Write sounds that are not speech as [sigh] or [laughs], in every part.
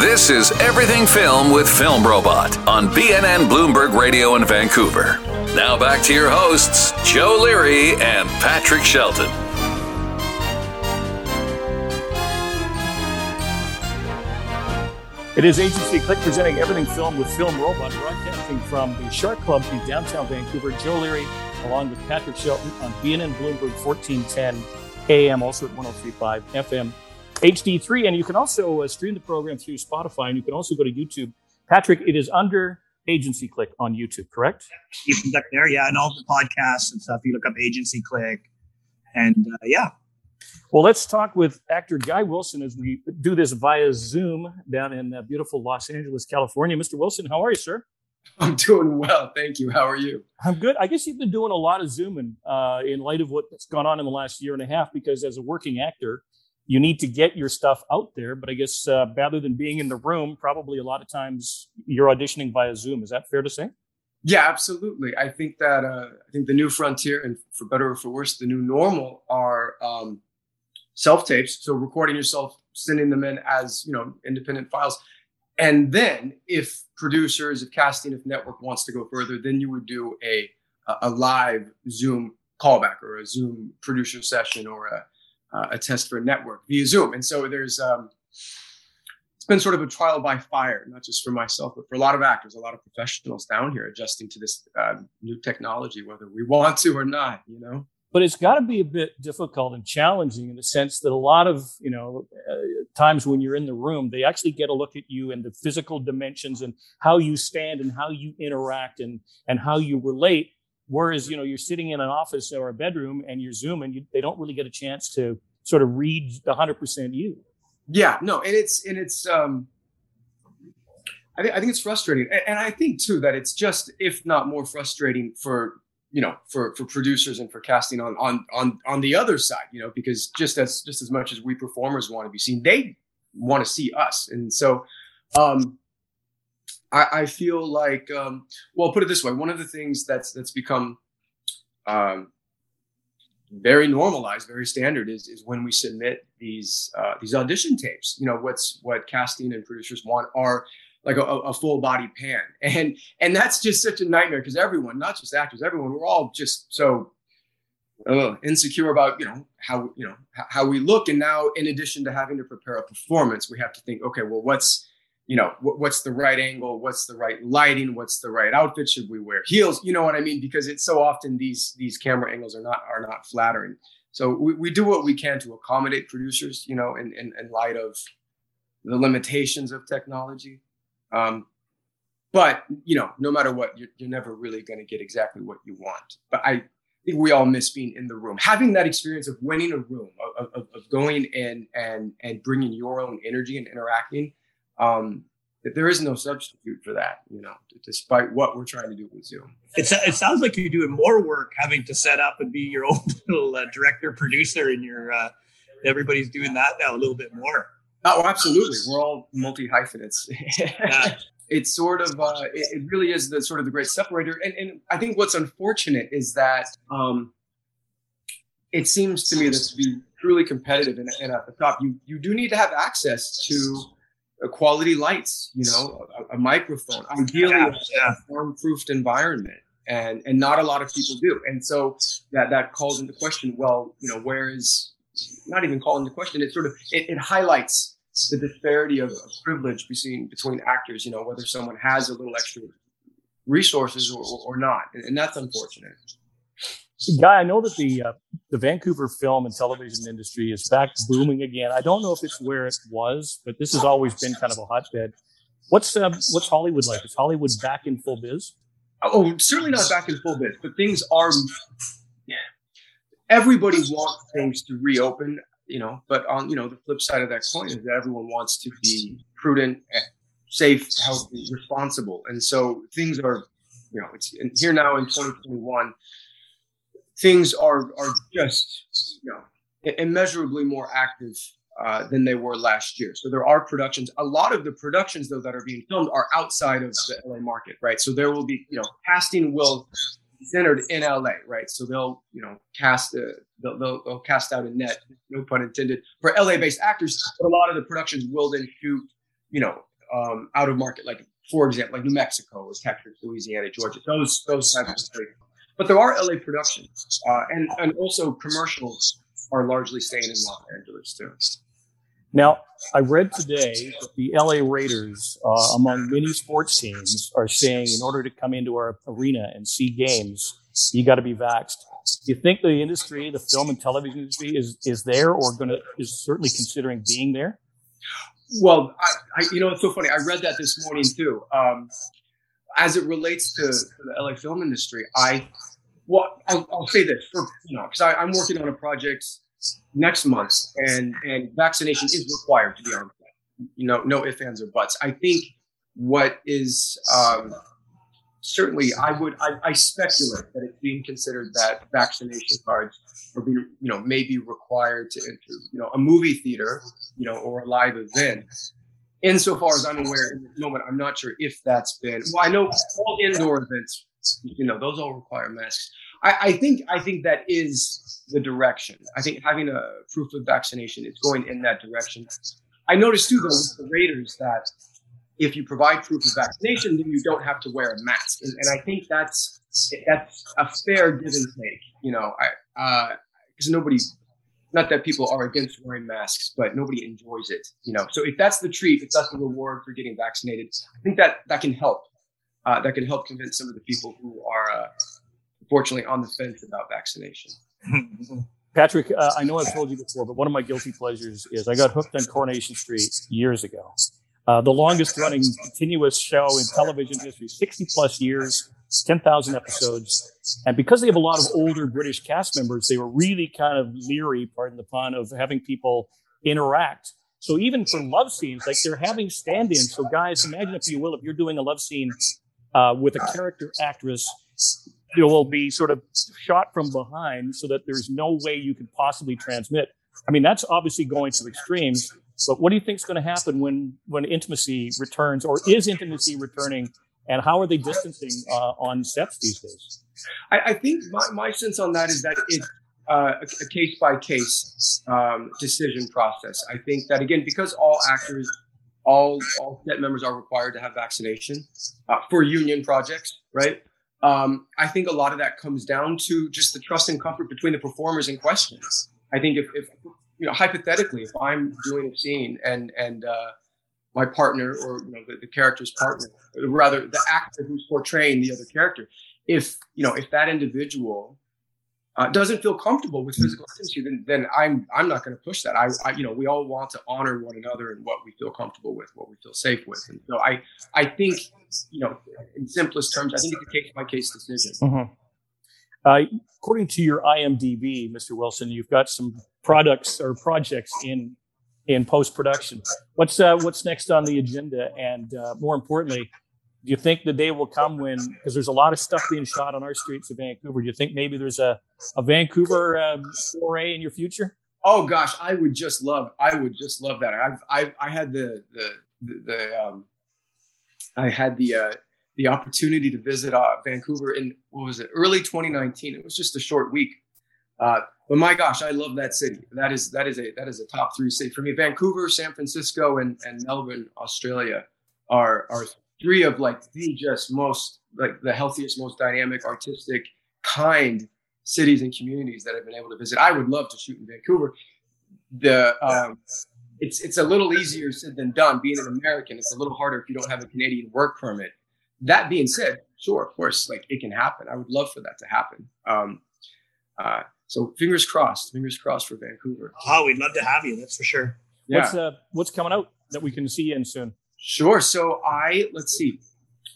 This is Everything Film with Film Robot on BNN Bloomberg Radio in Vancouver. Now back to your hosts, Joe Leary and Patrick Shelton. It is Agency Click presenting Everything Film with Film Robot, broadcasting from the Shark Club in downtown Vancouver. Joe Leary, along with Patrick Shelton on BNN Bloomberg 1410 AM, also at 1035 FM HD3. And you can also uh, stream the program through Spotify, and you can also go to YouTube. Patrick, it is under Agency Click on YouTube, correct? You can look there, yeah, and all the podcasts and stuff. You look up Agency Click, and uh, yeah, well, let's talk with actor Guy Wilson as we do this via Zoom down in uh, beautiful Los Angeles, California. Mr. Wilson, how are you, sir? I'm doing well, thank you. How are you? I'm good. I guess you've been doing a lot of Zooming uh, in light of what's gone on in the last year and a half, because as a working actor, you need to get your stuff out there. But I guess uh, rather than being in the room, probably a lot of times you're auditioning via Zoom. Is that fair to say? Yeah, absolutely. I think that uh, I think the new frontier, and for better or for worse, the new normal are um, self tapes. So recording yourself, sending them in as you know independent files, and then if producers, if casting, if network wants to go further, then you would do a a live Zoom callback or a Zoom producer session or a a test for a network via Zoom. And so there's um, it's been sort of a trial by fire, not just for myself, but for a lot of actors, a lot of professionals down here adjusting to this uh, new technology, whether we want to or not. You know but it's got to be a bit difficult and challenging in the sense that a lot of you know uh, times when you're in the room they actually get a look at you and the physical dimensions and how you stand and how you interact and and how you relate whereas you know you're sitting in an office or a bedroom and you're zooming you, they don't really get a chance to sort of read the 100% you. Yeah no and it's and it's um I think, I think it's frustrating. And, and i think too that it's just if not more frustrating for you know for for producers and for casting on on on on the other side you know because just as just as much as we performers want to be seen they want to see us. And so um i i feel like um well put it this way one of the things that's that's become um very normalized very standard is is when we submit these uh these audition tapes. You know what's what casting and producers want are like a, a, full body pan. [laughs] And and that's just such a nightmare because everyone not just actors everyone we're all just so uh, insecure about you know how you know how we look. And now in addition to having to prepare a performance we have to think okay well what's you know what, what's the right angle what's the right lighting what's the right outfit should we wear heels you know what i mean because it's so often these these camera angles are not are not flattering so we, we do what we can to accommodate producers you know in, in, in light of the limitations of technology um, but you know, no matter what, you're, you're never really going to get exactly what you want. But I think we all miss being in the room, having that experience of winning a room, of, of, of going in and and bringing your own energy and interacting. Um, there is no substitute for that, you know, despite what we're trying to do with Zoom. It's, it sounds like you're doing more work having to set up and be your [laughs] own little uh, director, producer, and your uh, everybody's doing that now a little bit more. Oh, absolutely. We're all multi hyphenates. [laughs] it's sort of uh, it, it, really is the sort of the great separator. And, and I think what's unfortunate is that um, it seems to me that to be truly competitive and, and at the top, you you do need to have access to Uh, quality lights, you know, a, a microphone, ideally yeah, yeah. a soundproofed environment. And, and not a lot of people do. And so that, that calls into question, well, you know, where is not even calling the question. It sort of it, it highlights the disparity of, of, privilege between between actors. You know, whether someone has a little extra resources or, or, or not, and, and, that's unfortunate. Guy, I know that the uh, the Vancouver film and television industry is back booming again. I don't know if it's where it was, but this has always been kind of a hotbed. What's uh, what's Hollywood like? Is Hollywood back in full biz? Oh, certainly not back in full biz, but things are Yeah, everybody wants things to reopen, you know, but on, you know, the flip side of that coin is that everyone wants to be prudent, safe, healthy, responsible. And so things are, you know, it's here now in 2021, things are, are just, you know, immeasurably more active uh, than they were last year. So there are productions. A lot of the productions, though, that are being filmed are outside of the LA market, right? So there will be, you know, casting will be centered in LA, right? So they'll, you know, cast a, they'll, they'll, they'll cast out a net, no pun intended, for LA-based actors. But a lot of the productions will then shoot, you know, um, out of market, like for example, like New Mexico, Texas, Louisiana, Georgia, those those types of states. But there are LA productions, uh, and and also commercials are largely staying in Los Angeles too. Now, I read today that the LA Raiders, uh, among many sports teams, are saying in order to come into our arena and see games, you got to be vaxxed. Do you think the industry, the film and television industry, is is there or going to is certainly considering being there? Well, I, I, you know, it's so funny. I read that this morning too. Um, as it relates to, to, the LA film industry, I well, I'll, I'll say this for you know, because I'm working on a project next month, and and vaccination is required to be on. You know, no ifs, ands, or buts. I think what is um, certainly I would I, I, speculate that it's being considered that vaccination cards are being you know may be required to enter you know a movie theater you know or a live event. Insofar as I'm aware, in this moment, I'm not sure if that's been. Well, I know all indoor events, you know, those all require masks. I, I think I think that is the direction. I think having a proof of vaccination is going in that direction. I noticed too, though, with the Raiders that if you provide proof of vaccination, then you don't have to wear a mask. And, and I think that's that's a fair give and take. You know, I because uh, not that people are against wearing masks, but nobody enjoys it. You know, so if that's the treat, if that's the reward for getting vaccinated, I think that that can help. Uh, that can help convince some of the people who are uh, unfortunately on the fence about vaccination. [laughs] Patrick, uh, I know I've told you before, but one of my guilty pleasures is I got hooked on Coronation Street years ago uh, the longest running continuous show in television history, 60 plus years, 10,000 episodes. And because they have a lot of older British cast members, they were really kind of leery, pardon the pun, of having people interact. So even for love scenes, like they're having stand-ins. So guys, imagine if you will, if you're doing a love scene uh, with a character actress, it will be sort of shot from behind so that there's no way you could possibly transmit. I mean, that's obviously going to extremes. But what do you think is going to happen when when intimacy returns, or is intimacy returning, and how are they distancing uh, on sets these days? I, I, think my, my sense on that is that it's uh, a case by case decision process. I think that again, because all actors, all all set members are required to have vaccination uh, for union projects, right? Um, I think a lot of that comes down to just the trust and comfort between the performers in question. I think if, if you know, hypothetically, if I'm doing a scene and and uh, my partner or you know the, the character's partner, rather the actor who's portraying the other character, if you know if that individual uh, doesn't feel comfortable with physical intimacy, then then I'm I'm not going to push that. I, I, you know we all want to honor one another and what we feel comfortable with, what we feel safe with, and so I I think you know in simplest terms, I think it's a case by case decision. Mm-hmm. Uh, according to your IMDb, Mr. Wilson, you've got some products or projects in in post production. What's uh, what's next on the agenda, and uh, more importantly, do you think the day will come when because there's a lot of stuff being shot on our streets of Vancouver? Do you think maybe there's a a Vancouver um, foray in your future? Oh gosh, I would just love. I would just love that. I've I I had the the the, um, I had the uh, the opportunity to visit uh, Vancouver in what was it early 2019. It was just a short week, uh, but my gosh, I love that city. That is that is a that is a top three city for me. Vancouver, San Francisco, and and Melbourne, Australia, are are three of like the just most like the healthiest, most dynamic, artistic, kind cities and communities that I've been able to visit. I would love to shoot in Vancouver. The um, it's it's a little easier said than done. Being an American, it's a little harder if you don't have a Canadian work permit that being said, sure, of course, like it can happen. I would love for that to happen. Um, uh, so fingers crossed, fingers crossed for Vancouver. Oh, we'd love to have you. That's for sure. Yeah. What's uh, what's coming out that we can see in soon? Sure. So I let's see.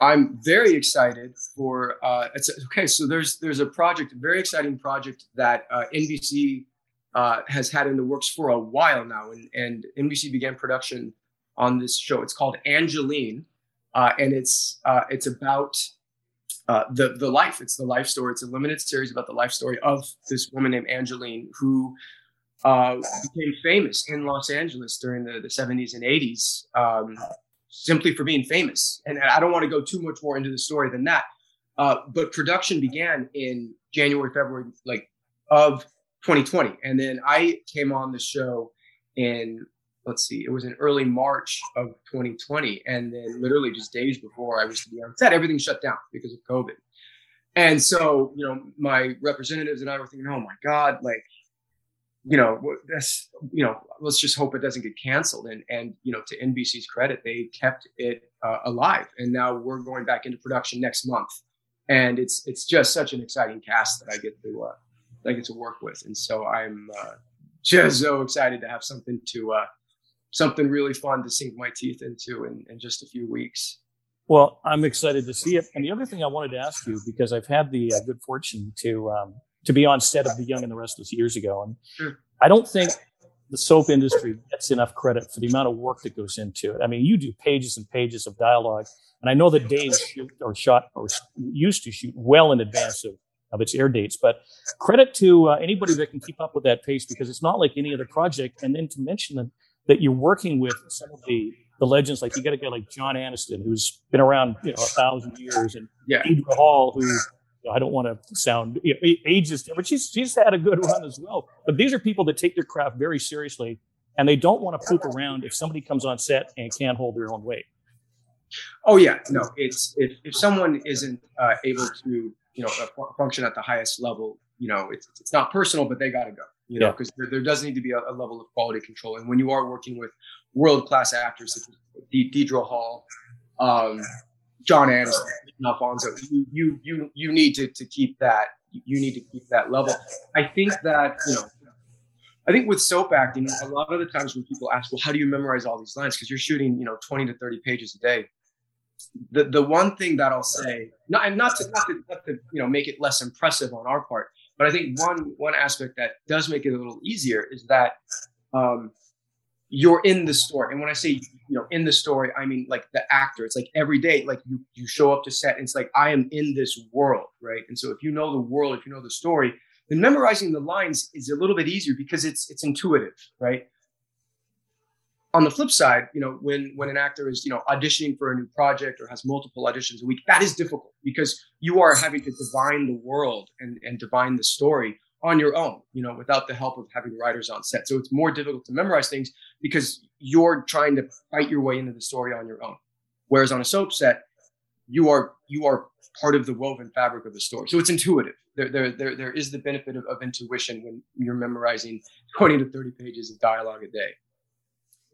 I'm very excited for. Uh, it's okay. So there's there's a project, a very exciting project that uh, NBC uh, has had in the works for a while now, and, and NBC began production on this show. It's called Angelyne, uh, and it's uh, it's about uh, the the life. It's the life story. It's a limited series about the life story of this woman named Angelyne who uh, became famous in Los Angeles during the, the 70s and 80s um, simply for being famous. And I don't want to go too much more into the story than that. Uh, but production began in January, February, like of 2020, and then I came on the show in let's see, it was in early March of 2020. And then literally just days before I was to be on set, everything shut down because of COVID. And so, you know, my representatives and I were thinking, oh my God, like, you know, that's, you know, let's just hope it doesn't get canceled. And, and, you know, to NBC's credit, they kept it uh, alive. And now we're going back into production next month. And it's, it's just such an exciting cast that I get to, uh, I get to work with. And so I'm uh, just so excited to have something to, uh, something really fun to sink my teeth into in, in just a few weeks. Well, I'm excited to see it. And the other thing I wanted to ask you, because I've had the uh, good fortune to um, to be on set of The Young and the Restless years ago, and sure. I don't think the soap industry gets enough credit for the amount of work that goes into it. I mean, you do pages and pages of dialogue, and I know that Days shoot or shot or used to shoot well in advance of, of its air dates. But credit to uh, anybody that can keep up with that pace because it's not like any other project. And then to mention that that you're working with some of the the legends. Like you got a guy like John Aniston, who's been around you know a thousand years, and yeah. Deidre Hall, who I don't want to sound you know, ageist, but she's she's had a good run as well. But these are people that take their craft very seriously, and they don't want to poop around if somebody comes on set and can't hold their own weight. Oh yeah, no, it's if if someone isn't uh, able to you know function at the highest level, you know it's it's not personal, but they got to go you know, because yeah. there, there, does need to be a, a, level of quality control. And when you are working with world class actors such as Deidre Hall, um, John Aniston, Alfonso, you, you you you need to, to keep that you need to keep that level. I think that you know. I think with soap acting, a lot of the times when people ask, "Well, how do you memorize all these lines?" Because you're shooting, you know, 20 to 30 pages a day. The the one thing that I'll say, not and not to not to, not to you know make it less impressive on our part, but I think one one aspect that does make it a little easier is that um, you're in the story. And when I say you know in the story, I mean like the actor. It's like every day, like you you show up to set, and it's like I am in this world, right? And so if you know the world, if you know the story, then memorizing the lines is a little bit easier because it's it's intuitive, right? on the flip side, you know, when when an actor is, you know, auditioning for a new project or has multiple auditions a week, that is difficult because you are having to divine the world and, and divine the story on your own, you know, without the help of having writers on set. So it's more difficult to memorize things because you're trying to fight your way into the story on your own. Whereas on a soap set, you are you are part of the woven fabric of the story. So it's intuitive. There, there, there, there is the benefit of, of intuition when you're memorizing 20 to 30 pages of dialogue a day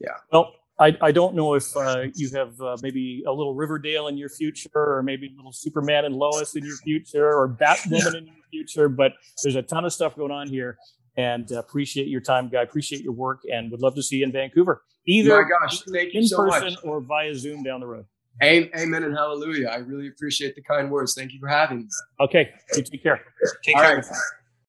yeah. Well, I, I don't know if uh, you have uh, maybe a little Riverdale in your future, or maybe a little Superman and Lois in your future, or Batwoman in your future, but there's a ton of stuff going on here. And uh, appreciate your time, guy. Appreciate your work, and would love to see you in Vancouver, either gosh, in so person much. or via Zoom down the road. Amen and hallelujah. I really appreciate the kind words. Thank you for having me. Okay, you take care. Take All care. Right.